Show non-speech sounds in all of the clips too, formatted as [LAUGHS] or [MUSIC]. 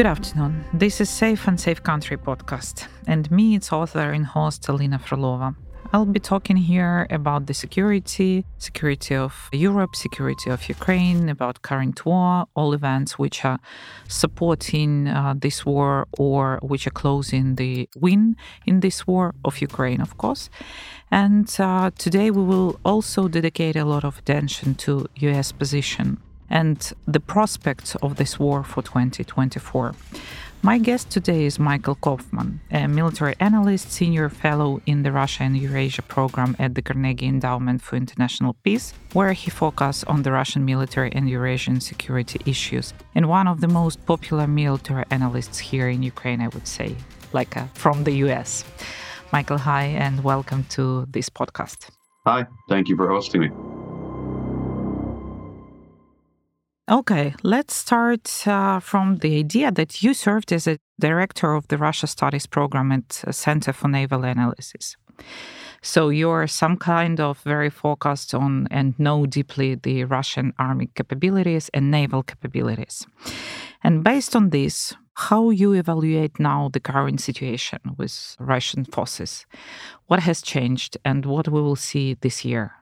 Good afternoon. This is Safe and Safe Country podcast, and me, its author and host Alina Frolova. I'll be talking here about the security, security of Europe, security of Ukraine, about current war, all events which are supporting uh, this war or which are closing the win in this war of Ukraine, of course. And uh, today we will also dedicate a lot of attention to US position and the prospects of this war for 2024. My guest today is Michael Kofman, a military analyst, senior fellow in the Russia and Eurasia program at the Carnegie Endowment for International Peace, where he focuses on the Russian military and Eurasian security issues, and one of the most popular military analysts here in Ukraine, I would say, like uh, from the US. Michael, hi, and welcome to this podcast. Hi, thank you for hosting me. Okay, let's start uh, from the idea that you served as a director of the Russia Studies program at uh, Center for Naval Analyses. So you're some kind of very focused on and know deeply the Russian army capabilities and naval capabilities. And based on this, how you evaluate now the current situation with Russian forces? What has changed and what we will see this year?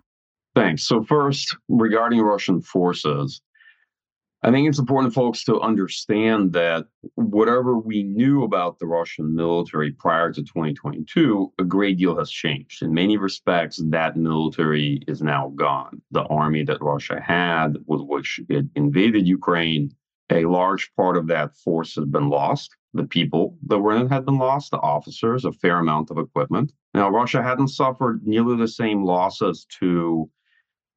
Thanks. So first, regarding Russian forces, I think it's important, folks, to understand that whatever we knew about the Russian military prior to 2022, a great deal has changed. In many respects, that military is now gone. The army that Russia had, with which it invaded Ukraine, a large part of that force has been lost. The people that were in it had been lost, the officers, a fair amount of equipment. Now, Russia hadn't suffered nearly the same losses to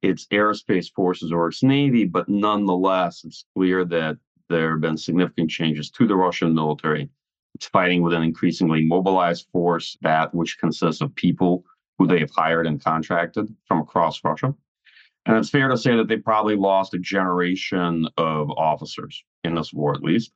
its aerospace forces or its navy, but nonetheless, it's clear that there have been significant changes to the Russian military. It's fighting with an increasingly mobilized force, that which consists of people who they have hired and contracted from across Russia. And it's fair to say that they probably lost a generation of officers in this war, at least.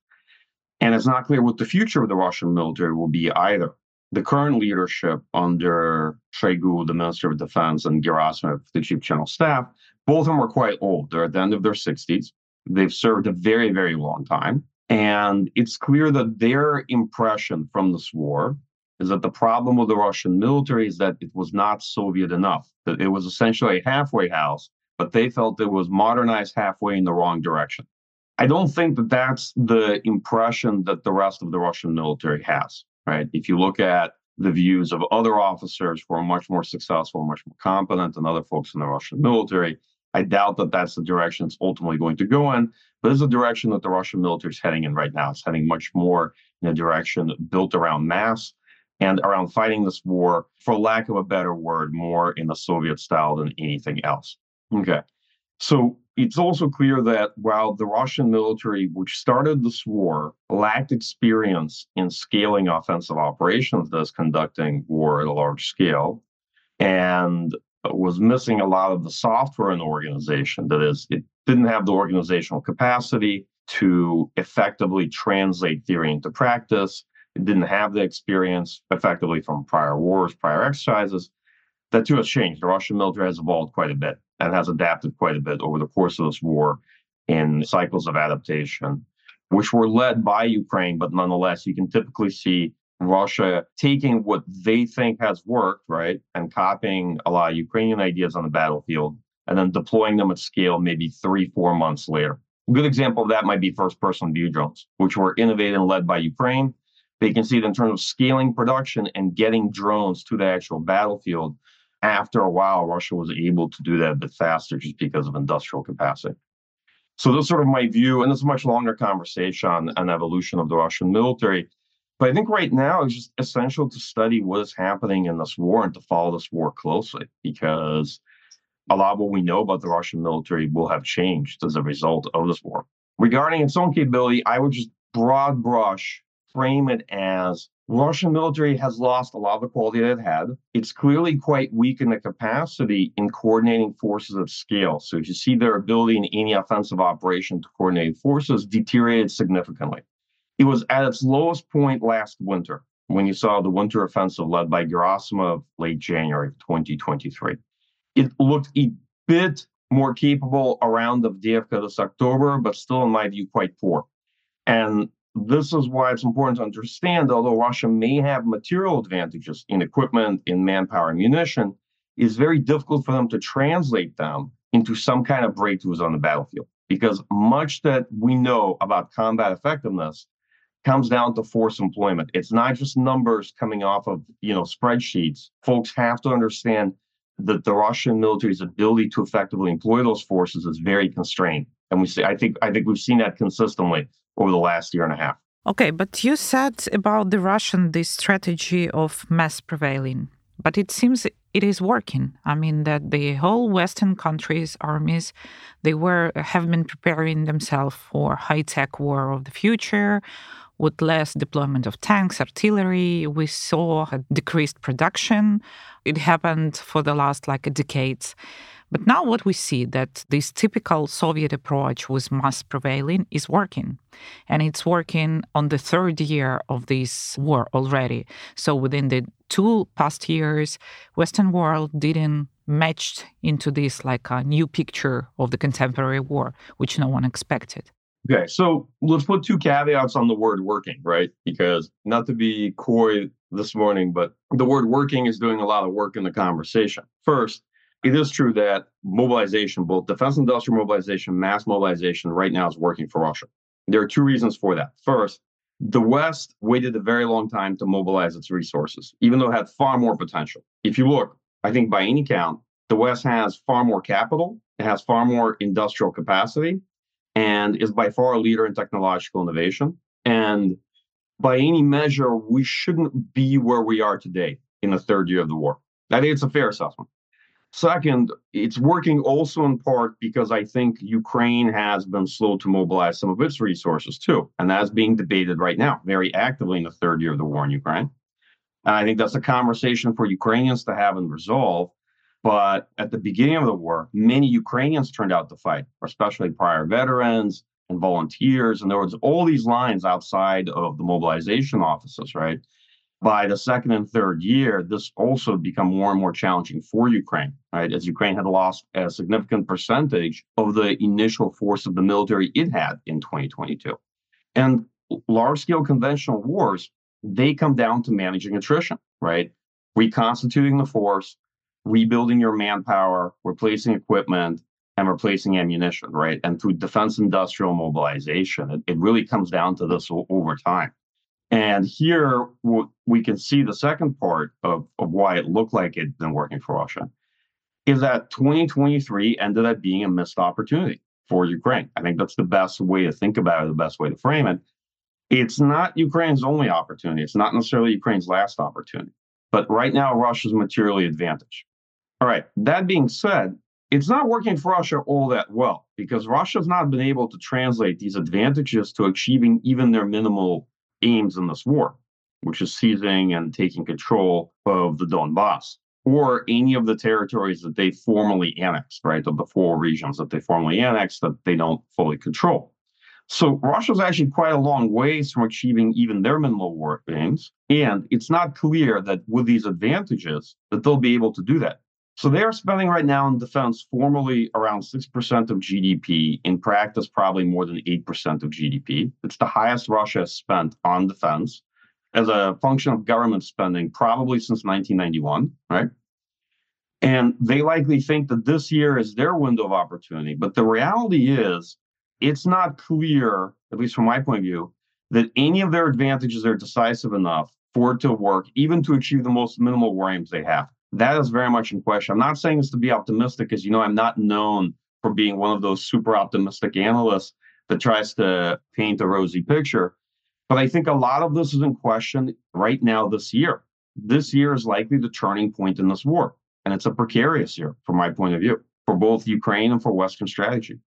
And it's not clear what the future of the Russian military will be either the current leadership under Shoigu, the Minister of Defense, and Gerasimov, the Chief General Staff, both of them are quite old. They're at the end of their 60s. They've served a very, very long time. And it's clear that their impression from this war is that the problem with the Russian military is that it was not Soviet enough, that it was essentially a halfway house, but they felt it was modernized halfway in the wrong direction. I don't think that that's the impression that the rest of the Russian military has right? If you look at the views of other officers who are much more successful, much more competent than other folks in the Russian military, I doubt that that's the direction it's ultimately going to go in. But it's a direction that the Russian military is heading in right now. It's heading much more in a direction built around mass and around fighting this war, for lack of a better word, more in the Soviet style than anything else. Okay. So it's also clear that while the Russian military, which started this war, lacked experience in scaling offensive operations, thus conducting war at a large scale, and was missing a lot of the software in the organization. That is, it didn't have the organizational capacity to effectively translate theory into practice. It didn't have the experience effectively from prior wars, prior exercises. That too has changed. The Russian military has evolved quite a bit and has adapted quite a bit over the course of this war in cycles of adaptation, which were led by Ukraine, but nonetheless, you can typically see Russia taking what they think has worked, right, and copying a lot of Ukrainian ideas on the battlefield and then deploying them at scale maybe three, four months later. A good example of that might be first person view drones, which were innovated and led by Ukraine. They can see it in terms of scaling production and getting drones to the actual battlefield after a while, Russia was able to do that a bit faster just because of industrial capacity. So that's sort of my view, and it's a much longer conversation on evolution of the Russian military. But I think right now it's just essential to study what is happening in this war and to follow this war closely because a lot of what we know about the Russian military will have changed as a result of this war. Regarding its own capability, I would just broad brush frame it as Russian military has lost a lot of the quality that it had. It's clearly quite weak in the capacity in coordinating forces of scale. So if you see their ability in any offensive operation to coordinate forces deteriorated significantly. It was at its lowest point last winter when you saw the winter offensive led by Gerasimov late January 2023. It looked a bit more capable around Avdiivka this October, but still, in my view, quite poor. And this is why it's important to understand, although Russia may have material advantages in equipment, in manpower, and munition, it's very difficult for them to translate them into some kind of breakthroughs on the battlefield. Because much that we know about combat effectiveness comes down to force employment. It's not just numbers coming off of you know spreadsheets. Folks have to understand that the Russian military's ability to effectively employ those forces is very constrained. And we see I think I think we've seen that consistently over the last year and a half. Okay, but you said about the Russian this strategy of mass prevailing, but it seems it is working. I mean that the whole Western countries' armies they were have been preparing themselves for high tech war of the future with less deployment of tanks, artillery. We saw a decreased production. It happened for the last like a decades. But now what we see that this typical Soviet approach with mass prevailing is working. And it's working on the third year of this war already. So within the two past years, Western world didn't match into this like a new picture of the contemporary war, which no one expected. Okay, so let's put two caveats on the word working, right? Because not to be coy this morning, but the word working is doing a lot of work in the conversation. First, it is true that mobilization, both defense industrial mobilization, mass mobilization, right now is working for Russia. There are two reasons for that. First, the West waited a very long time to mobilize its resources, even though it had far more potential. If you look, I think by any count, the West has far more capital, it has far more industrial capacity, and is by far a leader in technological innovation. And by any measure, we shouldn't be where we are today in the third year of the war. I think it's a fair assessment. Second, it's working also in part because I think Ukraine has been slow to mobilize some of its resources too. And that's being debated right now very actively in the third year of the war in Ukraine. And I think that's a conversation for Ukrainians to have and resolve. But at the beginning of the war, many Ukrainians turned out to fight, especially prior veterans and volunteers. And there was all these lines outside of the mobilization offices, right? By the second and third year, this also become more and more challenging for Ukraine, right? As Ukraine had lost a significant percentage of the initial force of the military it had in 2022. And large scale conventional wars, they come down to managing attrition, right? Reconstituting the force, rebuilding your manpower, replacing equipment, and replacing ammunition, right? And through defense industrial mobilization, it, it really comes down to this over time. And here we can see the second part of, of why it looked like it'd been working for Russia is that 2023 ended up being a missed opportunity for Ukraine. I think that's the best way to think about it, the best way to frame it. It's not Ukraine's only opportunity. It's not necessarily Ukraine's last opportunity. But right now, Russia's materially advantaged. All right. That being said, it's not working for Russia all that well because Russia's not been able to translate these advantages to achieving even their minimal aims in this war, which is seizing and taking control of the Donbass or any of the territories that they formally annexed, right? Of the four regions that they formally annexed that they don't fully control. So Russia's actually quite a long ways from achieving even their minimal war aims. And it's not clear that with these advantages that they'll be able to do that. So they are spending right now in defense formally around 6% of GDP, in practice, probably more than 8% of GDP. It's the highest Russia has spent on defense as a function of government spending, probably since 1991, right? And they likely think that this year is their window of opportunity. But the reality is, it's not clear, at least from my point of view, that any of their advantages are decisive enough for it to work, even to achieve the most minimal war aims they have that is very much in question. I'm not saying this to be optimistic, because you know I'm not known for being one of those super optimistic analysts that tries to paint a rosy picture. But I think a lot of this is in question right now this year. This year is likely the turning point in this war. And it's a precarious year from my point of view for both Ukraine and for Western strategy.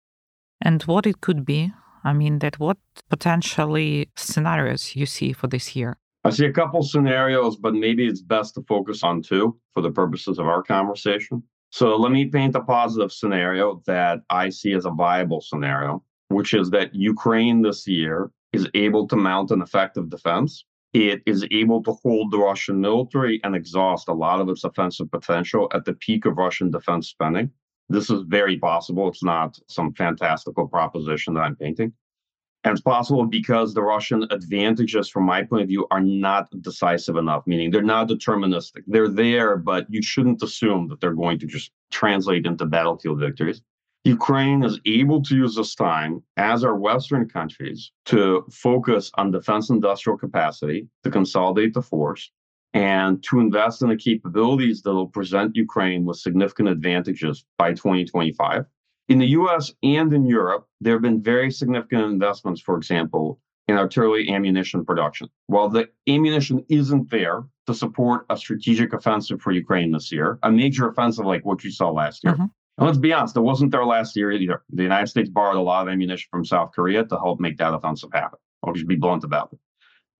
And what it could be? I mean, that what potentially scenarios you see for this year? I see a couple scenarios, but maybe it's best to focus on two for the purposes of our conversation. So let me paint a positive scenario that I see as a viable scenario, which is that Ukraine this year is able to mount an effective defense. It is able to hold the Russian military and exhaust a lot of its offensive potential at the peak of Russian defense spending. This is very possible. It's not some fantastical proposition that I'm painting. And it's possible because the Russian advantages, from my point of view, are not decisive enough, meaning they're not deterministic. They're there, but you shouldn't assume that they're going to just translate into battlefield victories. Ukraine is able to use this time, as are Western countries, to focus on defense industrial capacity, to consolidate the force, and to invest in the capabilities that will present Ukraine with significant advantages by 2025. In the US and in Europe, there have been very significant investments, for example, in artillery ammunition production. While the ammunition isn't there to support a strategic offensive for Ukraine this year, a major offensive like what you saw last year. Mm-hmm. And let's be honest, it wasn't there last year either. The United States borrowed a lot of ammunition from South Korea to help make that offensive happen. I'll just be blunt about it.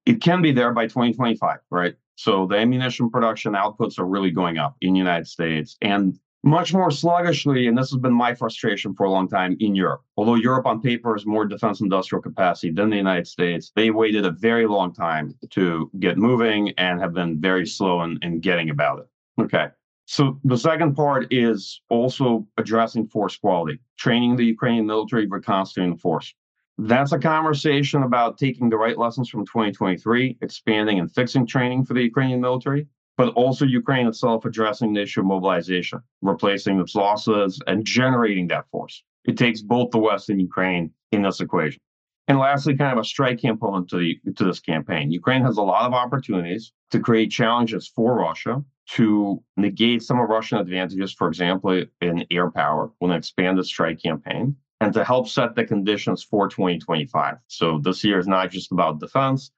It can be there by 2025, right? So the ammunition production outputs are really going up in the United States. And much more sluggishly, and this has been my frustration for a long time in Europe. Although Europe on paper has more defense industrial capacity than the United States, they waited a very long time to get moving and have been very slow in, in getting about it. Okay. So the second part is also addressing force quality, training the Ukrainian military, reconstituting the force. That's a conversation about taking the right lessons from 2023, expanding and fixing training for the Ukrainian military, but also Ukraine itself addressing the issue of mobilization, replacing its losses and generating that force. It takes both the West and Ukraine in this equation. And lastly, kind of a strike component to, the, to this campaign. Ukraine has a lot of opportunities to create challenges for Russia to negate some of Russian advantages, for example, in air power, when they expand the strike campaign, and to help set the conditions for 2025. So this year is not just about defense,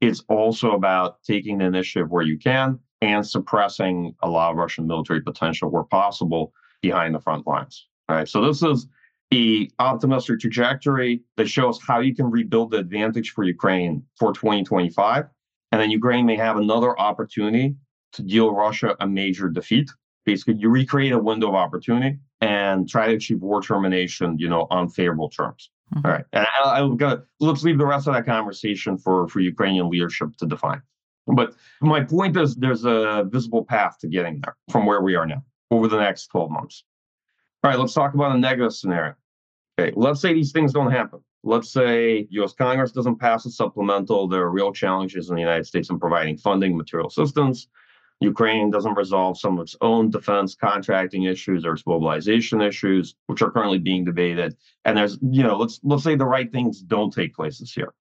it's also about taking the initiative where you can and suppressing a lot of Russian military potential where possible behind the front lines. Right. So this is the optimistic trajectory that shows how you can rebuild the advantage for Ukraine for 2025. And then Ukraine may have another opportunity to deal Russia a major defeat. Basically, you recreate a window of opportunity and try to achieve war termination, you know, on favorable terms. Mm-hmm. All right. And I, I, let's leave the rest of that conversation for, for Ukrainian leadership to define. But my point is there's a visible path to getting there from where we are now over the next 12 months. All right, let's talk about a negative scenario. Okay, let's say these things don't happen. Let's say US Congress doesn't pass a supplemental. There are real challenges in the United States in providing funding, material assistance. Ukraine doesn't resolve some of its own defense contracting issues or its mobilization issues, which are currently being debated. And there's, you know, let's let's say the right things don't take place this year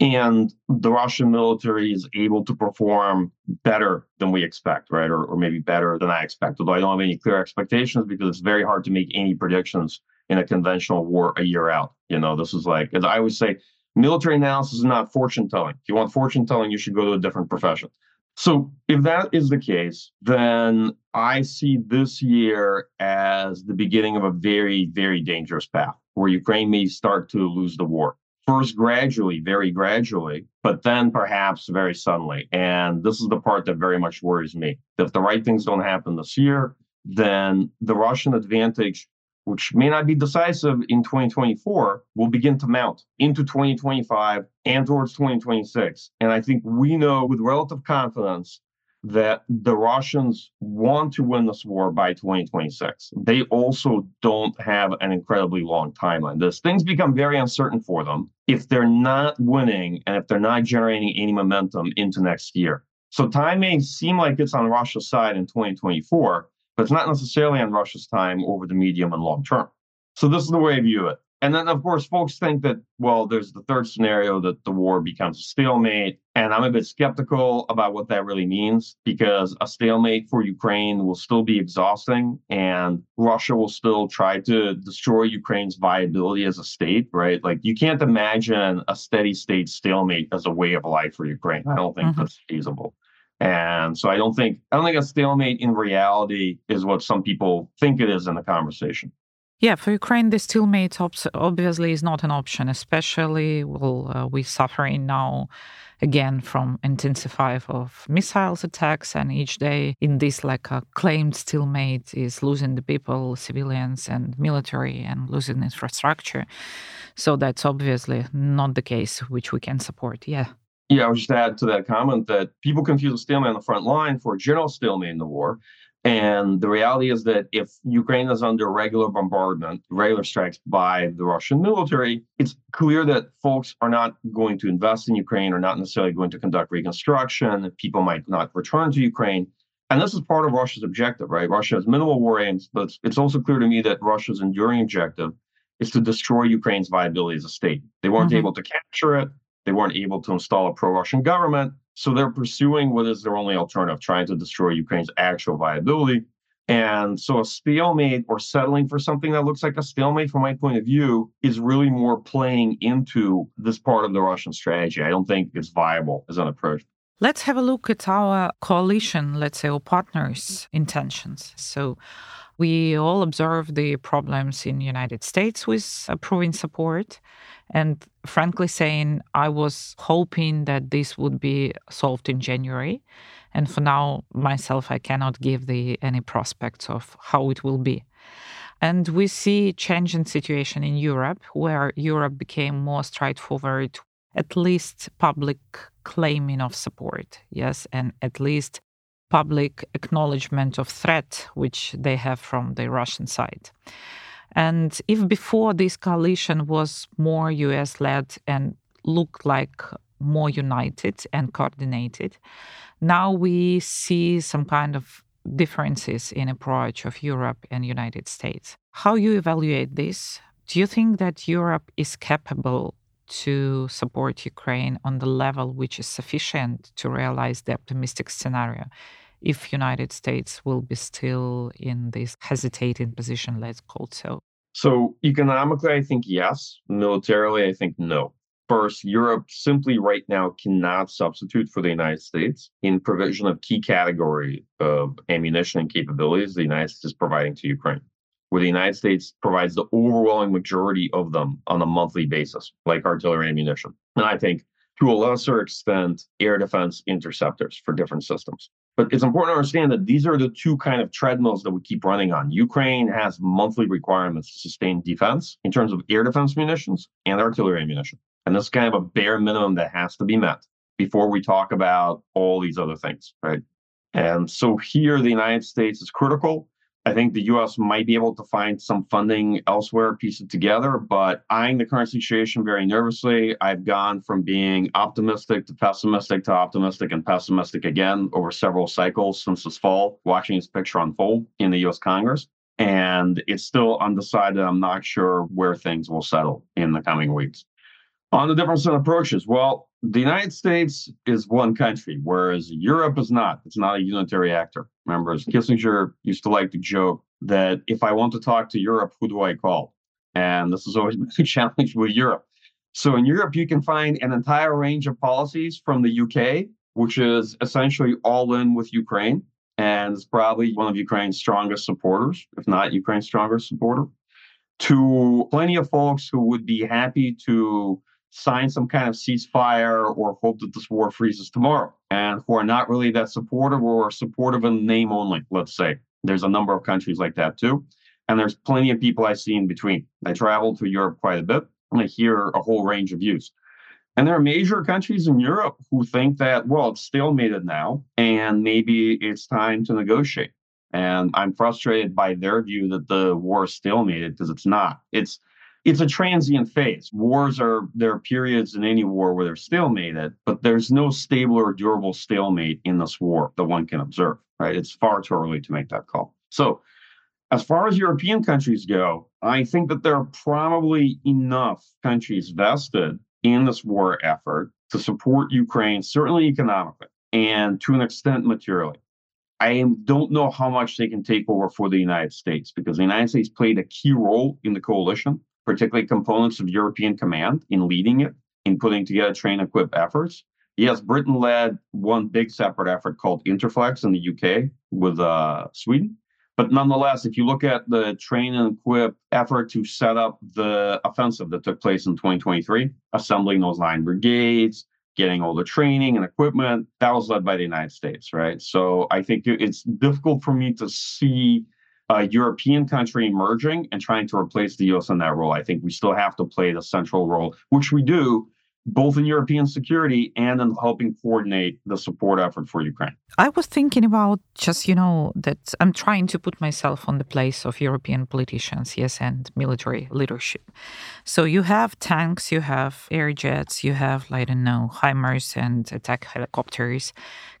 and the Russian military is able to perform better than we expect, right? Or, or maybe better than I expect, although I don't have any clear expectations because it's very hard to make any predictions in a conventional war a year out. You know, this is like, as I always say, military analysis is not fortune telling. If you want fortune telling, you should go to a different profession. So, if that is the case, then I see this year as the beginning of a very, very dangerous path where Ukraine may start to lose the war first gradually, very gradually, but then perhaps very suddenly. And this is the part that very much worries me. If the right things don't happen this year, then the Russian advantage, which may not be decisive in 2024, will begin to mount into 2025 and towards 2026. And I think we know with relative confidence that the Russians want to win this war by 2026. They also don't have an incredibly long timeline. This things become very uncertain for them if they're not winning and if they're not generating any momentum into next year. So time may seem like it's on Russia's side in 2024, but it's not necessarily on Russia's time over the medium and long term. So this is the way I view it. And then, of course, folks think that, well, there's the third scenario that the war becomes a stalemate. And I'm a bit skeptical about what that really means because a stalemate for Ukraine will still be exhausting and Russia will still try to destroy Ukraine's viability as a state, right? Like, you can't imagine a steady state stalemate as a way of life for Ukraine. I don't think mm-hmm. that's feasible. And so I don't think I don't think a stalemate in reality is what some people think it is in the conversation. Yeah, for Ukraine, the stalemate obviously is not an option, especially well, uh, we're suffering now again from intensify of missiles attacks, and each day in this like a claimed stalemate is losing the people, civilians, and military, and losing infrastructure. So that's obviously not the case, which we can support. Yeah. Yeah, I would just add to that comment that people confuse a stalemate on the front line for a general stalemate in the war. And the reality is that if Ukraine is under regular bombardment, regular strikes by the Russian military, it's clear that folks are not going to invest in Ukraine or not necessarily going to conduct reconstruction. People might not return to Ukraine. And this is part of Russia's objective, right? Russia has minimal war aims, but it's also clear to me that Russia's enduring objective is to destroy Ukraine's viability as a state. They weren't mm-hmm. able to capture it. They weren't able to install a pro Russian government. So they're pursuing what is their only alternative, trying to destroy Ukraine's actual viability. And so a stalemate or settling for something that looks like a stalemate from my point of view is really more playing into this part of the Russian strategy. I don't think it's viable as an approach. Let's have a look at our coalition, let's say, or partners' intentions. So we all observe the problems in United States with approving support. And frankly saying, I was hoping that this would be solved in January. And for now, myself, I cannot give the any prospects of how it will be. And we see change in situation in Europe, where Europe became more straightforward, at least public claiming of support, yes, and at least public acknowledgement of threat which they have from the Russian side. And if before this coalition was more US led and looked like more united and coordinated, now we see some kind of differences in approach of Europe and United States. How you evaluate this? Do you think that Europe is capable to support Ukraine on the level which is sufficient to realize the optimistic scenario? If United States will be still in this hesitating position, let's call it so? So economically, I think yes. Militarily, I think no. First, Europe simply right now cannot substitute for the United States in provision of key category of ammunition and capabilities the United States is providing to Ukraine, where the United States provides the overwhelming majority of them on a monthly basis, like artillery ammunition. And I think to a lesser extent, air defense interceptors for different systems. But it's important to understand that these are the two kind of treadmills that we keep running on. Ukraine has monthly requirements to sustain defense in terms of air defense munitions and artillery ammunition. And this is kind of a bare minimum that has to be met before we talk about all these other things, right? And so here, the United States is critical. I think the US might be able to find some funding elsewhere, piece it together, but eyeing the current situation very nervously. I've gone from being optimistic to pessimistic to optimistic and pessimistic again over several cycles since this fall, watching this picture unfold in the US Congress. And it's still undecided. I'm not sure where things will settle in the coming weeks. On the difference in approaches, well, the United States is one country, whereas Europe is not. It's not a unitary actor. Remember, Kissinger used to like to joke that if I want to talk to Europe, who do I call? And this has always [LAUGHS] been a challenge with Europe. So in Europe, you can find an entire range of policies from the UK, which is essentially all in with Ukraine and is probably one of Ukraine's strongest supporters, if not Ukraine's strongest supporter, to plenty of folks who would be happy to sign some kind of ceasefire or hope that this war freezes tomorrow, and who are not really that supportive or supportive in name only, let's say. There's a number of countries like that too. And there's plenty of people I see in between. I travel to Europe quite a bit and I hear a whole range of views. And there are major countries in Europe who think that, well, it's stalemated now, and maybe it's time to negotiate. And I'm frustrated by their view that the war is stalemated because it's not. It's it's a transient phase. Wars are there are periods in any war where they're stalemated, but there's no stable or durable stalemate in this war that one can observe. Right? It's far too early to make that call. So, as far as European countries go, I think that there are probably enough countries vested in this war effort to support Ukraine, certainly economically and to an extent materially. I don't know how much they can take over for the United States because the United States played a key role in the coalition particularly components of European Command in leading it, in putting together train and equip efforts. Yes, Britain led one big separate effort called Interflex in the UK with uh, Sweden. But nonetheless, if you look at the train and equip effort to set up the offensive that took place in 2023, assembling those line brigades, getting all the training and equipment, that was led by the United States, right? So I think it's difficult for me to see a European country emerging and trying to replace the US in that role. I think we still have to play the central role, which we do both in European security and in helping coordinate the support effort for Ukraine. I was thinking about just, you know, that I'm trying to put myself on the place of European politicians, yes, and military leadership. So you have tanks, you have air jets, you have, I don't know, HIMARS and attack helicopters,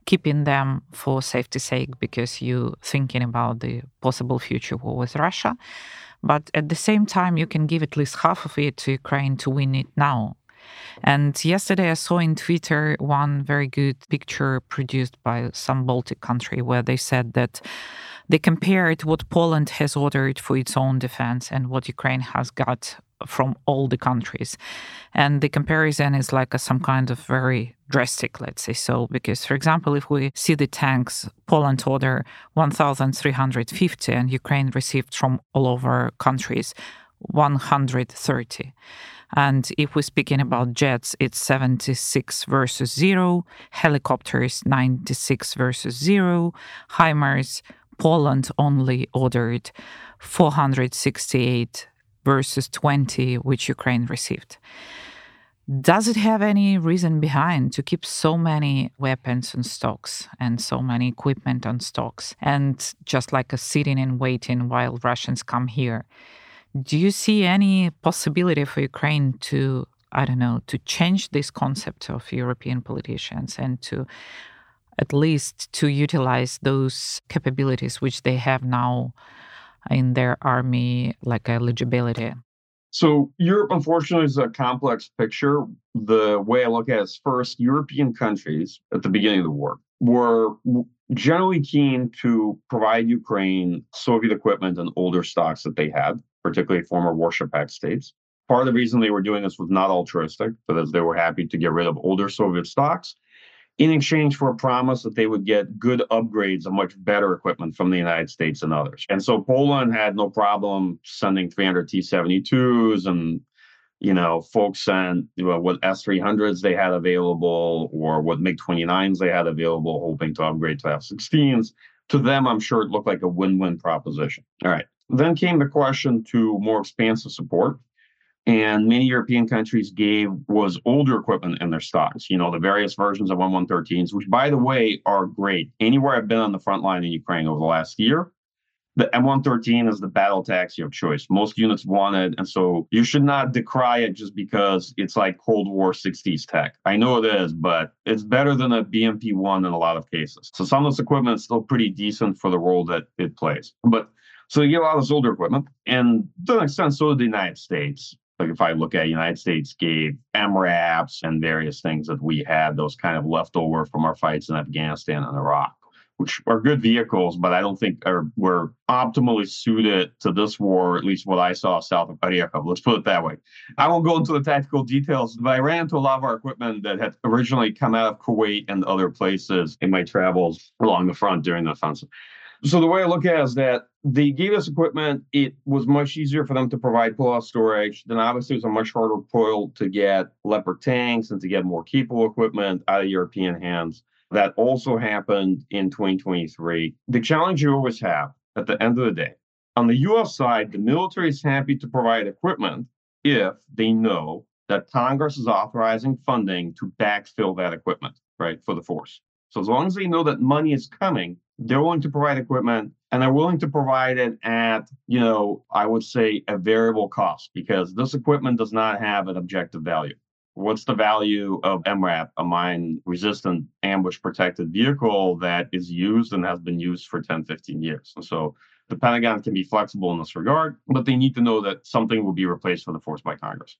keeping them for safety's sake because you're thinking about the possible future war with Russia. But at the same time, you can give at least half of it to Ukraine to win it now and yesterday I saw in Twitter one very good picture produced by some Baltic country where they said that they compared what Poland has ordered for its own defense and what Ukraine has got from all the countries. And the comparison is like a, some kind of very drastic, let's say so, because, for example, if we see the tanks, Poland order 1,350 and Ukraine received from all over countries 130. And if we're speaking about jets, it's 76 versus zero, helicopters 96 versus zero, HIMARS, Poland only ordered 468 versus 20, which Ukraine received. Does it have any reason behind to keep so many weapons on stocks and so many equipment on stocks and just like a sitting and waiting while Russians come here? Do you see any possibility for Ukraine to, I don't know, to change this concept of European politicians and to at least to utilize those capabilities which they have now in their army, like eligibility? So Europe, unfortunately, is a complex picture. The way I look at it is first, European countries at the beginning of the war were generally keen to provide Ukraine Soviet equipment and older stocks that they had particularly former Warsaw Pact states. Part of the reason they were doing this was not altruistic, but because they were happy to get rid of older Soviet stocks in exchange for a promise that they would get good upgrades of much better equipment from the United States and others. And so Poland had no problem sending 300 T 72s and you know, folks sent you know, what S300s they had available or what MiG 29s they had available, hoping to upgrade to F 16s. To them, I'm sure it looked like a win win proposition. All right. Then came the question to more expansive support. And many European countries gave was older equipment in their stocks, you know, the various versions of M113s, which by the way are great. Anywhere I've been on the front line in Ukraine over the last year, the M113 is the battle taxi of choice. Most units want it. And so you should not decry it just because it's like Cold War 60s tech. I know it is, but it's better than a BMP 1 in a lot of cases. So some of this equipment is still pretty decent for the role that it plays. But so you get a lot of this older equipment, and to an extent, so did the United States. Like if I look at United States gave MRAPs and various things that we had, those kind of leftover from our fights in Afghanistan and Iraq, which are good vehicles, but I don't think are were optimally suited to this war, at least what I saw south of Orykhov. Let's put it that way. I won't go into the tactical details, but I ran into a lot of our equipment that had originally come out of Kuwait and other places in my travels along the front during the offensive. So the way I look at it is that they gave us equipment. It was much easier for them to provide pull-out storage. Then obviously it was a much harder pull to get Leopard tanks and to get more capable equipment out of European hands. That also happened in 2023. The challenge you always have at the end of the day, on the US side, the military is happy to provide equipment if they know that Congress is authorizing funding to backfill that equipment, right, for the force. So as long as they know that money is coming, they're willing to provide equipment and they're willing to provide it at, you know, I would say a variable cost because this equipment does not have an objective value. What's the value of MRAP, a mine resistant ambush protected vehicle that is used and has been used for 10, 15 years? And so the Pentagon can be flexible in this regard, but they need to know that something will be replaced for the force by Congress.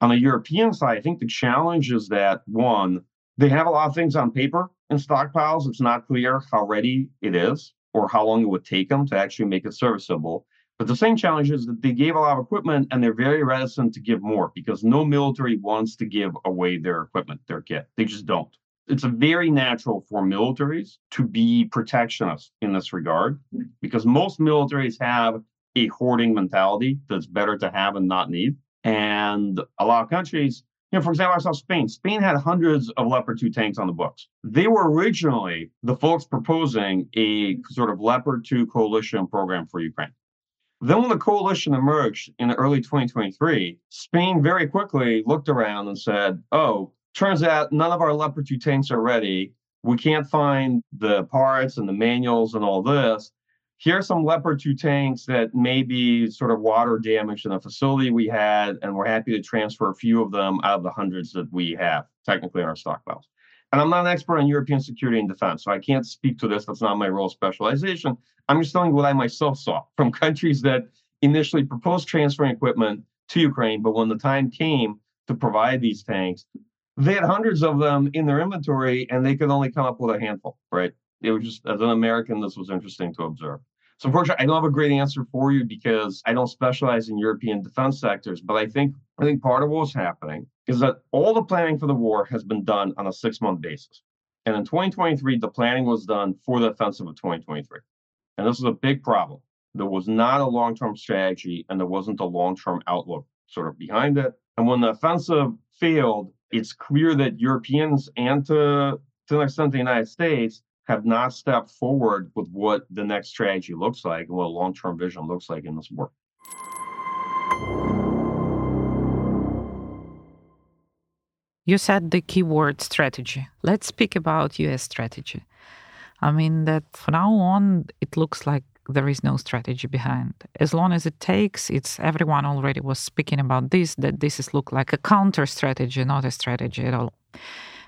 On the European side, I think the challenge is that one, they have a lot of things on paper in stockpiles. It's not clear how ready it is or how long it would take them to actually make it serviceable. But the same challenge is that they gave a lot of equipment and they're very reticent to give more because no military wants to give away their equipment, their kit. They just don't. It's very natural for militaries to be protectionist in this regard because most militaries have a hoarding mentality that's better to have and not need. And a lot of countries know, for example, I saw Spain. Spain had hundreds of Leopard 2 tanks on the books. They were originally the folks proposing a sort of Leopard 2 coalition program for Ukraine. Then, when the coalition emerged in early 2023, Spain very quickly looked around and said, Oh, turns out none of our Leopard 2 tanks are ready. We can't find the parts and the manuals and all this. Here are some Leopard 2 tanks that may be sort of water damaged in the facility we had, and we're happy to transfer a few of them out of the hundreds that we have technically in our stockpiles. And I'm not an expert on European security and defense, so I can't speak to this. That's not my role of specialization. I'm just telling you what I myself saw [LAUGHS] from countries that initially proposed transferring equipment to Ukraine, but when the time came to provide these tanks, they had hundreds of them in their inventory and they could only come up with a handful, right? It was just, as an American, this was interesting to observe. So, unfortunately, I don't have a great answer for you because I don't specialize in European defense sectors. But I think I think part of what's happening is that all the planning for the war has been done on a six month basis. And in 2023, the planning was done for the offensive of 2023. And this is a big problem. There was not a long term strategy and there wasn't a long term outlook sort of behind it. And when the offensive failed, it's clear that Europeans and to, to an extent the United States have not stepped forward with what the next strategy looks like and what a long term vision looks like in this war. You said the keyword strategy. Let's speak about US strategy. I mean, that from now on, it looks like there is no strategy behind. As long as it takes, it's everyone already was speaking about this, that this is look like a counter strategy, not a strategy at all.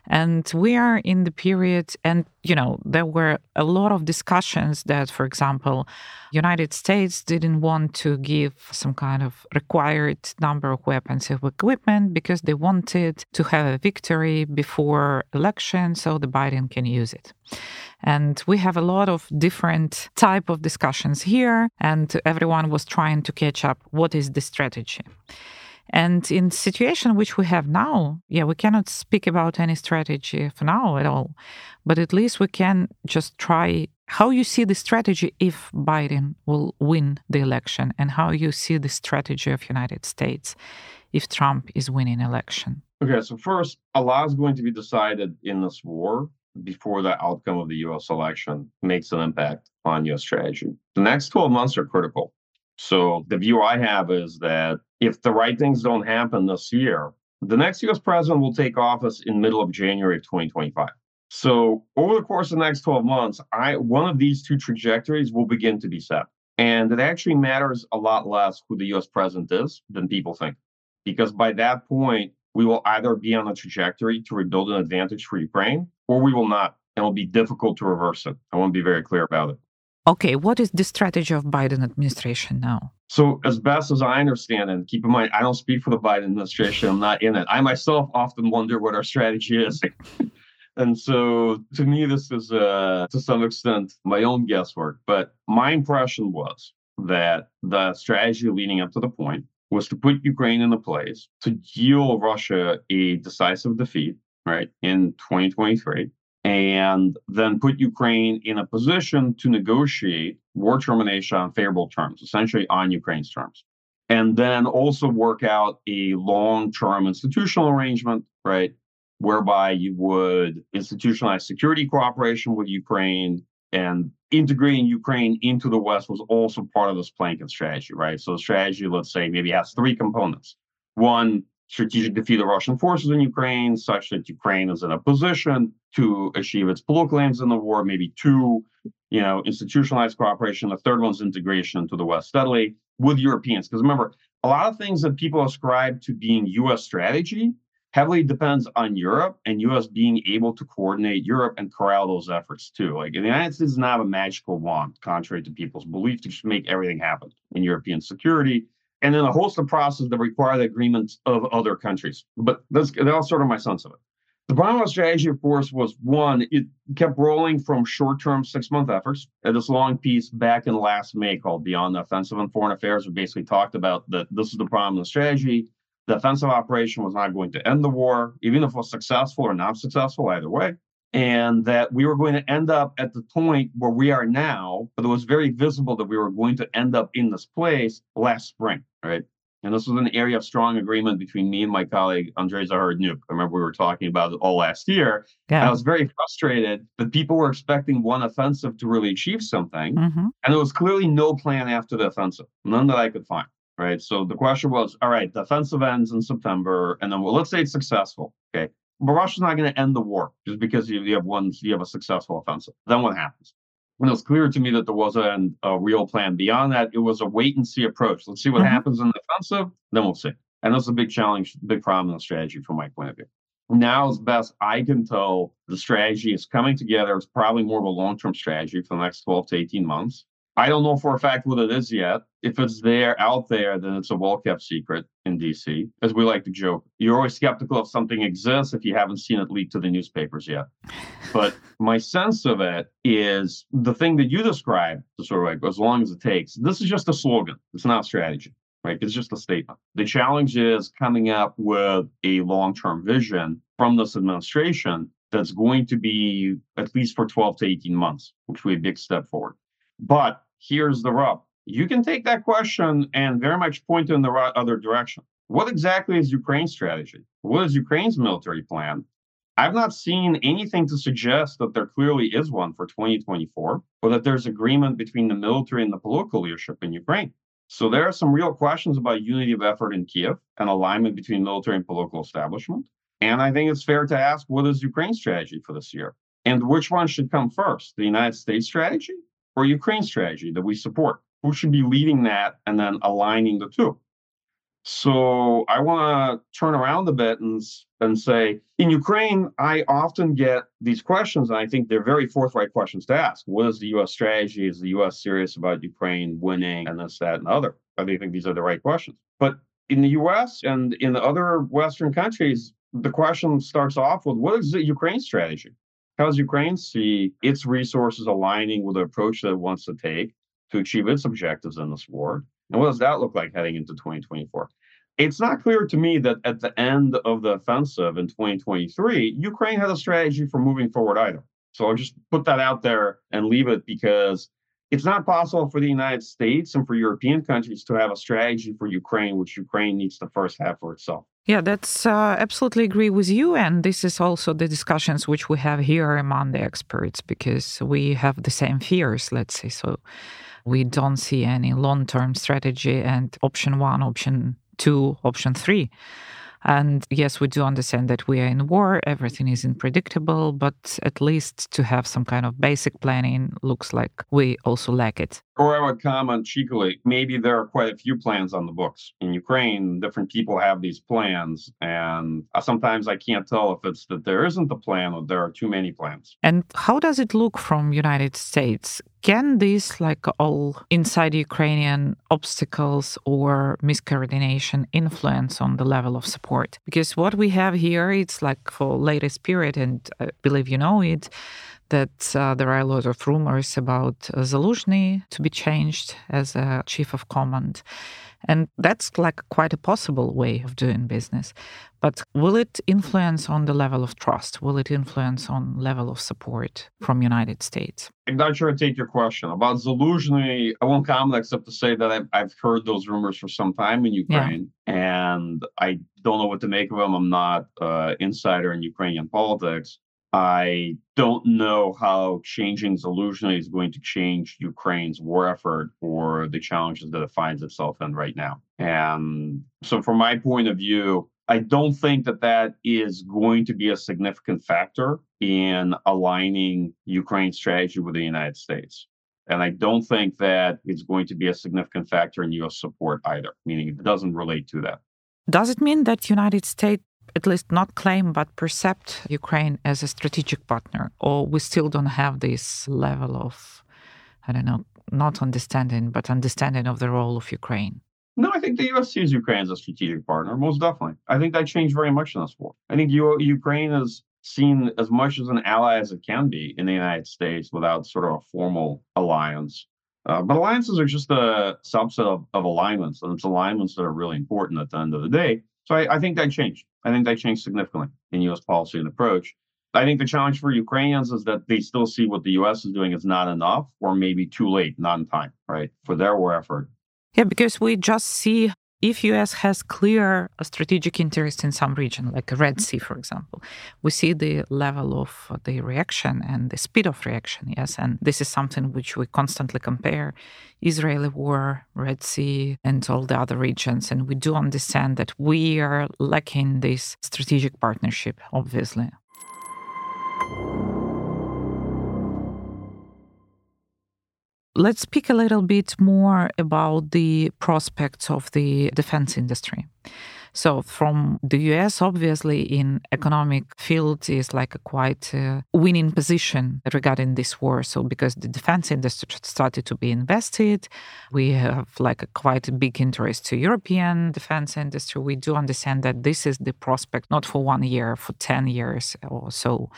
And we are in the period, and you know, there were a lot of discussions that, for example, United States didn't want to give some kind of required number of weapons of equipment because they wanted to have a victory before election so the Biden can use it. And we have a lot of different type of discussions here, and everyone was trying to catch up. What is the strategy? And in situation which we have now, yeah, we cannot speak about any strategy for now at all. But at least we can just try how you see the strategy if Biden will win the election and how you see the strategy of United States if Trump is winning election. Okay, so first, a lot is going to be decided in this war before the outcome of the US election makes an impact on US strategy. The next 12 months are critical. So the view I have is that if the right things don't happen this year, the next US president will take office in middle of January of 2025. So over the course of the next 12 months, I one of these two trajectories will begin to be set. And it actually matters a lot less who the US president is than people think. Because by that point, we will either be on a trajectory to rebuild an advantage for Ukraine or we will not. And it'll be difficult to reverse it. I want to be very clear about it. Okay, what is the strategy of Biden administration now? So, as best as I understand, and keep in mind, I don't speak for the Biden administration. I'm not in it. I myself often wonder what our strategy is. [LAUGHS] and so, to me, this is uh, to some extent my own guesswork. But my impression was that the strategy leading up to the point was to put Ukraine in a place to deal Russia a decisive defeat, right, in 2023 and then put Ukraine in a position to negotiate war termination on favorable terms, essentially on Ukraine's terms. And then also work out a long term institutional arrangement, right, whereby you would institutionalize security cooperation with Ukraine and integrating Ukraine into the West was also part of this plank of strategy, right? So the strategy, let's say, maybe has three components. One, strategic defeat of Russian forces in Ukraine, such that Ukraine is in a position to achieve its political aims in the war. Maybe two, you know, institutionalized cooperation. The third one's integration into the West steadily with Europeans. Because remember, a lot of things that people ascribe to being U.S. strategy heavily depends on Europe and U.S. being able to coordinate Europe and corral those efforts too. Like the United States does not have a magical wand, contrary to people's belief, to just make everything happen in European security and then a host of processes that require the agreements of other countries. But that's, that's sort of my sense of it. The with strategy, of course, was one, it kept rolling from short term six month efforts. And this long piece back in last May called Beyond the Offensive and Foreign Affairs, we basically talked about that this is the problem with strategy. The offensive operation was not going to end the war, even if it was successful or not successful, either way and that we were going to end up at the point where we are now, but it was very visible that we were going to end up in this place last spring, right? And this was an area of strong agreement between me and my colleague, Andrei Zagorodnyuk. I remember we were talking about it all last year. Yeah. I was very frustrated that people were expecting one offensive to really achieve something. Mm-hmm. And there was clearly no plan after the offensive, none that I could find. Right. So the question was all right, the offensive ends in September. And then, well, let's say it's successful. Okay. But Russia's not going to end the war just because you, you have one, you have a successful offensive. Then what happens? And it was clear to me that there wasn't a real plan. Beyond that, it was a wait and see approach. Let's see what mm-hmm. happens in the offensive, then we'll see. And that's a big challenge, big problem in the strategy from my point of view. Now, as best I can tell, the strategy is coming together. It's probably more of a long term strategy for the next 12 to 18 months. I don't know for a fact what it is yet. If it's there out there, then it's a well kept secret in DC. As we like to joke, you're always skeptical if something exists if you haven't seen it leaked to the newspapers yet. But [LAUGHS] my sense of it is the thing that you described, sort of like as long as it takes, this is just a slogan. It's not strategy, right? It's just a statement. The challenge is coming up with a long term vision from this administration that's going to be at least for 12 to 18 months, which would be a big step forward. But here's the rub. You can take that question and very much point in the other direction. What exactly is Ukraine's strategy? What is Ukraine's military plan? I've not seen anything to suggest that there clearly is one for 2024 or that there's agreement between the military and the political leadership in Ukraine. So there are some real questions about unity of effort in Kiev and alignment between military and political establishment. And I think it's fair to ask what is Ukraine's strategy for this year? And which one should come first, the United States strategy or Ukraine strategy that we support? Who should be leading that and then aligning the two? So I want to turn around a bit and, and say, in Ukraine, I often get these questions, and I think they're very forthright questions to ask. What is the U.S. strategy? Is the U.S. serious about Ukraine winning and this, that, and the other? I think these are the right questions. But in the U.S. and in the other Western countries, the question starts off with what is the Ukraine strategy? How does Ukraine see its resources aligning with the approach that it wants to take to achieve its objectives in this war? And what does that look like heading into 2024? It's not clear to me that at the end of the offensive in 2023, Ukraine had a strategy for moving forward either. So I'll just put that out there and leave it because it's not possible for the United States and for European countries to have a strategy for Ukraine, which Ukraine needs to first have for itself. Yeah, that's uh, absolutely agree with you. And this is also the discussions which we have here among the experts because we have the same fears, let's say. So we don't see any long term strategy and option one, option two, option three. And yes, we do understand that we are in war, everything is unpredictable, but at least to have some kind of basic planning looks like we also lack it. Or I would comment cheekily, maybe there are quite a few plans on the books. In Ukraine, different people have these plans, and sometimes I can't tell if it's that there isn't a plan or there are too many plans. And how does it look from United States? Can these, like all inside Ukrainian obstacles or miscoordination, influence on the level of support? Because what we have here, it's like for latest period, and I believe you know it, that uh, there are a lot of rumors about uh, Zaluzhny to be changed as a chief of command. And that's like quite a possible way of doing business. But will it influence on the level of trust? Will it influence on level of support from United States? I'm not sure I take your question about Zaluzhny. I won't comment except to say that I've, I've heard those rumors for some time in Ukraine, yeah. and I don't know what to make of them. I'm not uh, insider in Ukrainian politics. I don't know how changing Zaluzhny is going to change Ukraine's war effort or the challenges that it finds itself in right now. And so, from my point of view, I don't think that that is going to be a significant factor in aligning Ukraine's strategy with the United States. And I don't think that it's going to be a significant factor in US support either, meaning it doesn't relate to that. Does it mean that United States at least not claim but percept Ukraine as a strategic partner, or we still don't have this level of, I don't know, not understanding, but understanding of the role of Ukraine? No, I think the U.S. sees Ukraine as a strategic partner, most definitely. I think that changed very much in this war. I think U- Ukraine is seen as much as an ally as it can be in the United States without sort of a formal alliance. Uh, but alliances are just a subset of, of alignments, and it's alignments that are really important at the end of the day. So I, I think that changed. I think that changed significantly in U.S. policy and approach. I think the challenge for Ukrainians is that they still see what the U.S. is doing is not enough, or maybe too late, not in time, right, for their war effort. Yeah, because we just see if US has clear uh, strategic interest in some region, like Red mm-hmm. Sea, for example, we see the level of uh, the reaction and the speed of reaction. Yes, and this is something which we constantly compare: Israeli war, Red Sea, and all the other regions. And we do understand that we are lacking this strategic partnership, obviously. Let's speak a little bit more about the prospects of the defense industry. So from the US, obviously, in economic field is like a quite uh, winning position regarding this war. So because the defense industry started to be invested, we have like a quite big interest to European defense industry. We do understand that this is the prospect not for one year, for 10 years or so.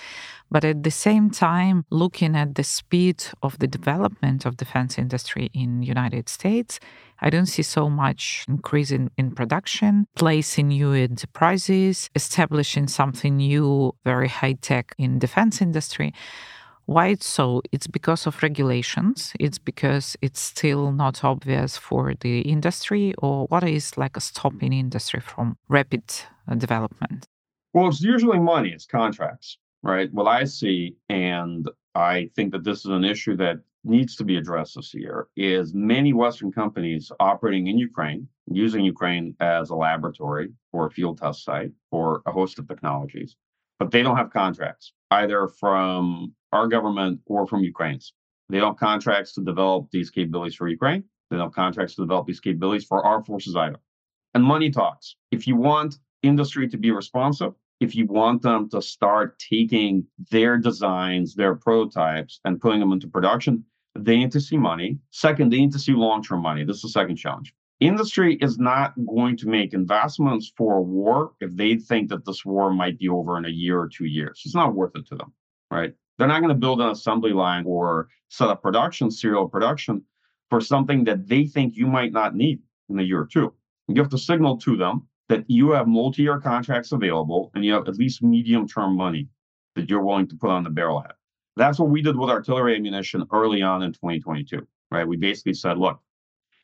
But at the same time, looking at the speed of the development of defense industry in United States, I don't see so much increase in, in production, placing new enterprises, establishing something new, very high tech in defense industry. Why it's so? It's because of regulations. It's because it's still not obvious for the industry, or what is like a stopping industry from rapid uh, development? Well, it's usually money. It's contracts, right? What I see, and I think that this is an issue that needs to be addressed this year is many Western companies operating in Ukraine, using Ukraine as a laboratory or a field test site for a host of technologies, but they don't have contracts either from our government or from Ukraine's. They don't have contracts to develop these capabilities for Ukraine. They don't have contracts to develop these capabilities for our forces either. And money talks. If you want industry to be responsive, if you want them to start taking their designs, their prototypes, and putting them into production, they need to see money. Second, they need to see long term money. This is the second challenge. Industry is not going to make investments for a war if they think that this war might be over in a year or two years. It's not worth it to them, right? They're not going to build an assembly line or set up production, serial production for something that they think you might not need in a year or two. You have to signal to them that you have multi year contracts available and you have at least medium term money that you're willing to put on the barrelhead. That's what we did with artillery ammunition early on in 2022, right? We basically said, look,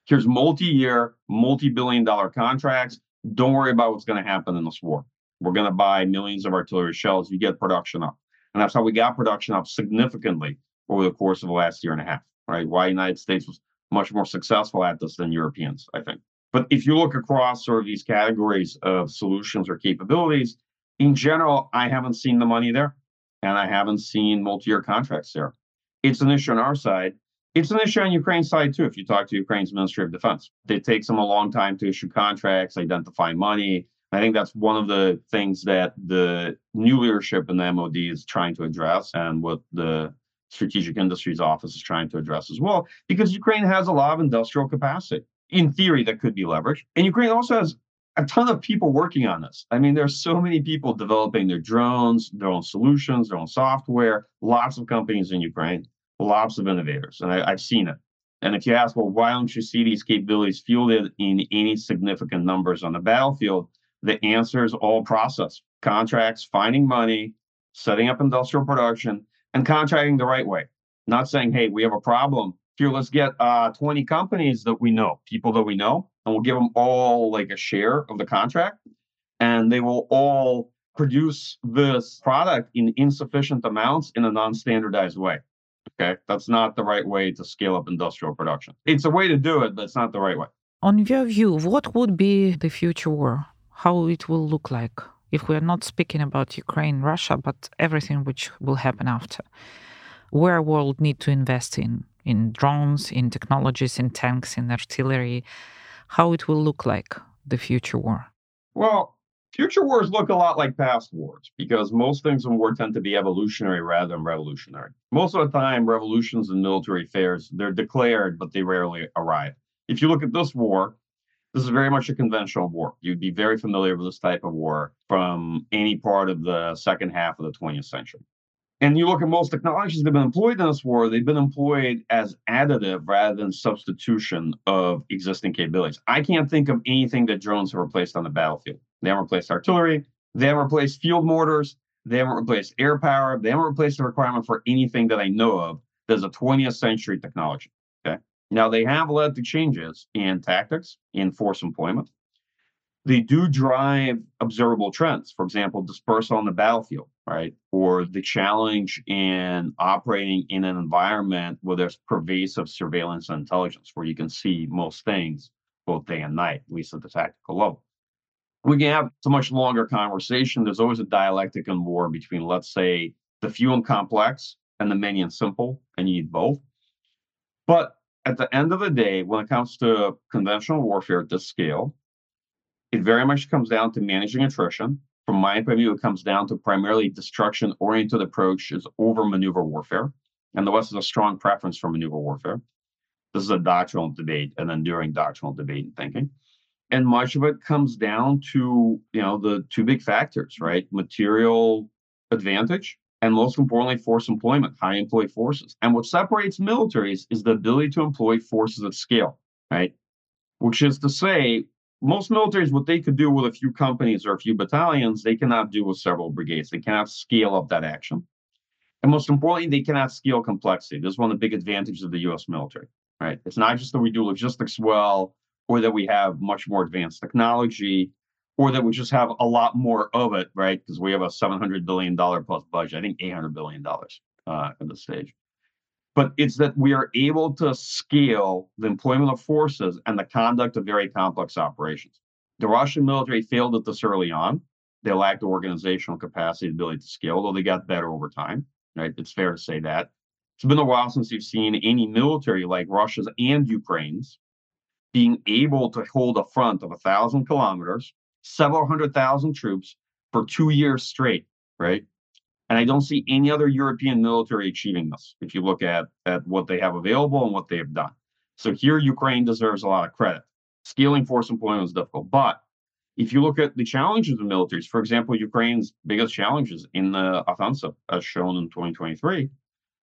here's multi-year, multi-billion dollar contracts. Don't worry about what's going to happen in this war. We're going to buy millions of artillery shells. You get production up. And that's how we got production up significantly over the course of the last year and a half, right? Why the United States was much more successful at this than Europeans, I think. But if you look across sort of these categories of solutions or capabilities, in general, I haven't seen the money there and I haven't seen multi-year contracts there. It's an issue on our side. It's an issue on Ukraine's side too. If you talk to Ukraine's Ministry of Defense, it takes them a long time to issue contracts, identify money. I think that's one of the things that the new leadership in the MOD is trying to address, and what the Strategic Industries Office is trying to address as well, because Ukraine has a lot of industrial capacity in theory that could be leveraged. And Ukraine also has a ton of people working on this. I mean, there's so many people developing their drones, their own solutions, their own software, lots of companies in Ukraine, lots of innovators. And I, have seen it. And if you ask, well, why don't you see these capabilities fielded in any significant numbers on the battlefield? The answer is all process contracts, finding money, setting up industrial production, and contracting the right way. Not saying, hey, we have a problem. Here, let's get uh, 20 companies that we know, people that we know, and we'll give them all like a share of the contract and they will all produce this product in insufficient amounts in a non-standardized way okay? That's not the right way to scale up industrial production. It's a way to do it but it's not the right way. On your view what would be the future war? How it will look like? If we are not speaking about ukraine russia but everything which will happen after where world need to invest in in drones in technologies in tanks in artillery how it will look like the future war? Well, future wars look a lot like past wars because most things in war tend to be evolutionary rather than revolutionary. Most of the time, revolutions and military affairs, they're declared, but they rarely arrive. If you look at this war, this is very much a conventional war. You'd be very familiar with this type of war from any part of the second half of the 20th century. And you look at most technologies that have been employed in this war, they've been employed as additive rather than substitution of existing capabilities. I can't think of anything that drones have replaced on the battlefield. They haven't replaced artillery, they haven't replaced field mortars, they haven't replaced air power, they haven't replaced the requirement for anything that I know of that's a 20th century technology. Okay. Now they have led to changes in tactics, in force employment. they do drive observable trends. For example, dispersal on the battlefield, right? Or the challenge in operating in an environment where there's pervasive surveillance and intelligence, where you can see most things both day and night, at least at the tactical level. We can have a much longer conversation. There's always a dialectic in war between, let's say, the few and complex and the many and simple, and you need both. But at the end of the day, when it comes to conventional warfare at this scale, it very much comes down to managing attrition. From my point of view, it comes down to primarily destruction oriented approaches over maneuver warfare. And the West has a strong preference for maneuver warfare. This is a doctrinal debate, an enduring doctrinal debate and thinking. And much of it comes down to, you know, the two big factors, right? Material advantage and most importantly, force employment, high employee forces. And what separates militaries is the ability to employ forces at scale, right? Which is to say, most militaries, what they could do with a few companies or a few battalions, they cannot do with several brigades. They cannot scale up that action. And most importantly, they cannot scale complexity. This is one of the big advantages of the US military, right? It's not just that we do logistics well or that we have much more advanced technology or that we just have a lot more of it, right? Because we have a $700 billion plus budget, I think $800 billion uh, at this stage but it's that we are able to scale the employment of forces and the conduct of very complex operations. The Russian military failed at this early on. They lacked organizational capacity, and ability to scale, although they got better over time. Right? It's fair to say that. It's been a while since you've seen any military like Russia's and Ukraine's being able to hold a front of a thousand kilometers, several hundred thousand troops for two years straight, right? And I don't see any other European military achieving this if you look at, at what they have available and what they have done. So here, Ukraine deserves a lot of credit. Scaling force employment is difficult. But if you look at the challenges of militaries, for example, Ukraine's biggest challenges in the offensive, as shown in 2023,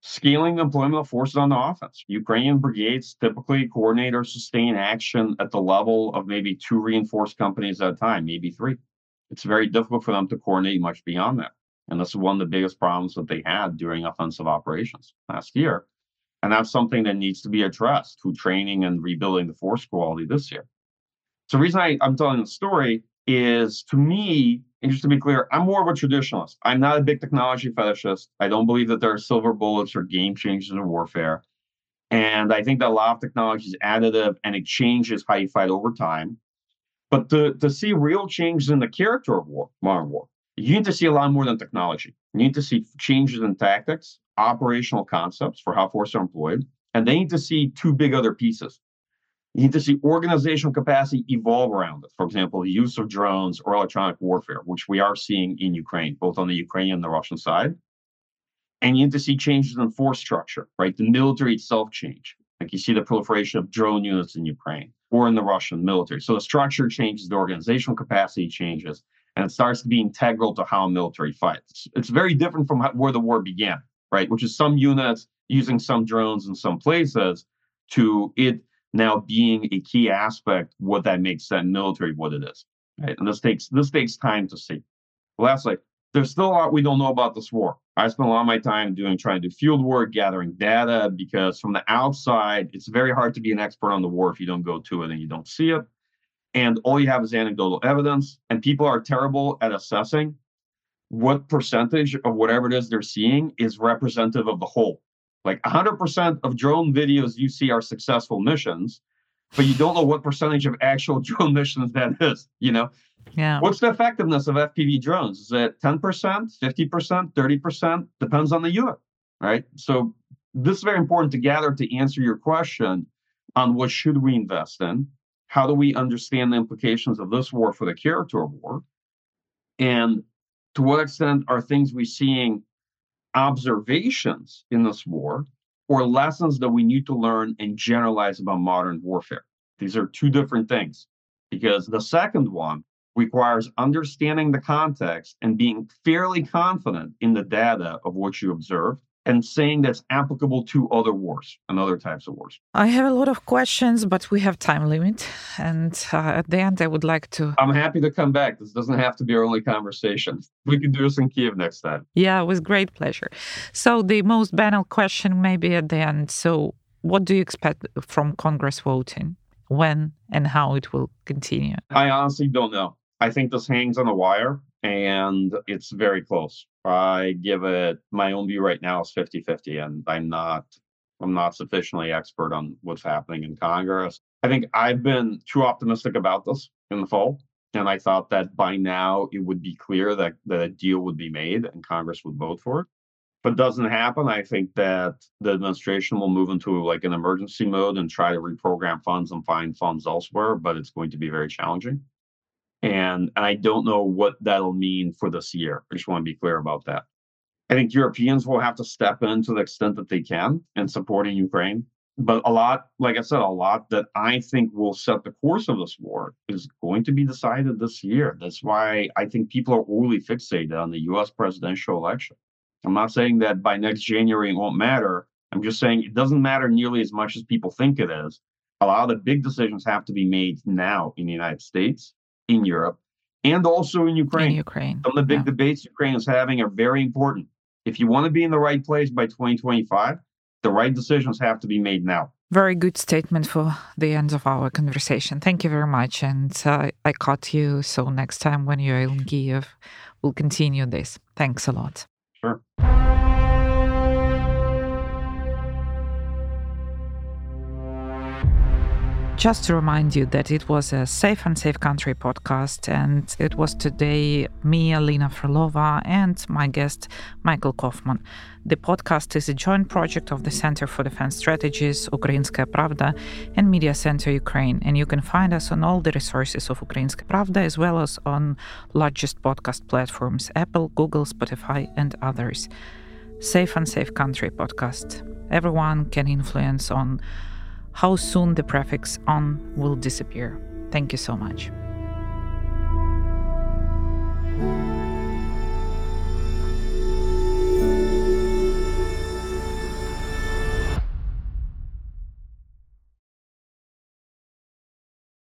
scaling the employment of forces on the offense. Ukrainian brigades typically coordinate or sustain action at the level of maybe two reinforced companies at a time, maybe three. It's very difficult for them to coordinate much beyond that. And this is one of the biggest problems that they had during offensive operations last year. And that's something that needs to be addressed through training and rebuilding the force quality this year. So the reason I, I'm telling the story is to me, and just to be clear, I'm more of a traditionalist. I'm not a big technology fetishist. I don't believe that there are silver bullets or game changers in warfare. And I think that a lot of technology is additive and it changes how you fight over time. But to, to see real changes in the character of war, modern war, you need to see a lot more than technology. You need to see changes in tactics, operational concepts for how forces are employed, and they need to see two big other pieces. You need to see organizational capacity evolve around it. For example, the use of drones or electronic warfare, which we are seeing in Ukraine, both on the Ukrainian and the Russian side. And you need to see changes in force structure, right? The military itself change. Like you see the proliferation of drone units in Ukraine or in the Russian military. So the structure changes, the organizational capacity changes, and it starts to be integral to how a military fights. It's very different from how, where the war began, right? Which is some units using some drones in some places to it now being a key aspect what that makes that military what it is. Right? And this takes this takes time to see. Lastly, there's still a lot we don't know about this war. I spent a lot of my time doing trying to do field work, gathering data, because from the outside, it's very hard to be an expert on the war if you don't go to it and you don't see it and all you have is anecdotal evidence and people are terrible at assessing what percentage of whatever it is they're seeing is representative of the whole. Like 100% of drone videos you see are successful missions but you don't know what percentage of actual [LAUGHS] drone missions that is you know? Yeah. What's the effectiveness of fpv drones? Is it 10% 50% 30% depends on the unit right? So this is very important to gather to answer your question on what should we invest in how do we understand the implications of this war for the character of war? And to what extent are things we seeing observations in this war or lessons that we need to learn and generalize about modern warfare? These are two different things because the second one requires understanding the context and being fairly confident in the data of what you observe and saying that's applicable to other wars and other types of wars. I have a lot of questions, but we have time limit, and uh, at the end, I would like to. I'm happy to come back. This doesn't have to be our only conversation. [LAUGHS] We can do this in Kiev next time. Yeah, with great pleasure. So the most banal question, maybe at the end. So, what do you expect from Congress voting? when and how it will continue? I honestly don't know. I think this hangs on a wire and it's very close. I give it my own view right now is 50-50 and I'm not I'm not sufficiently expert on what's happening in Congress. I think I've been too optimistic about this in the fall. And I thought that by now it would be clear that, a deal would be made and Congress would vote for it. But it doesn't happen, I think that the administration will move into like an emergency mode and try to reprogram funds and find funds elsewhere, but it's going to be very challenging. And, I don't know what that'll mean for this year. I just want to be clear about that. I think Europeans will have to step in to the extent that they can in supporting Ukraine. But a lot, like I said, a lot that I think will set the course of this war is going to be decided this year. That's why I think people are overly fixated on the US presidential election. I'm not saying that by next January it won't matter. I'm just saying it doesn't matter nearly as much as people think it is. A lot of the big decisions have to be made now in the United States in Europe and also in Ukraine. In Ukraine. Some of the big yeah. debates Ukraine is having are very important. If you want to be in the right place by 2025, the right decisions have to be made now. Very good statement for the end of our conversation. Thank you very much. And uh, I caught you. So next time when you're in Kiev, we'll continue this. Thanks a lot. Sure. Just to remind you that it was a Safe and Safe Country podcast, and it was today me, Alina Frolova, and my guest, Michael Kofman. The podcast is a joint project of the Center for Defense Strategies, Ukrainska Pravda, and Media Center Ukraine, and you can find us on all the resources of Ukrainska Pravda as well as on largest podcast platforms Apple, Google, Spotify, and others. Safe and Safe Country podcast. Everyone can influence on how soon the prefix on will disappear. Thank you so much.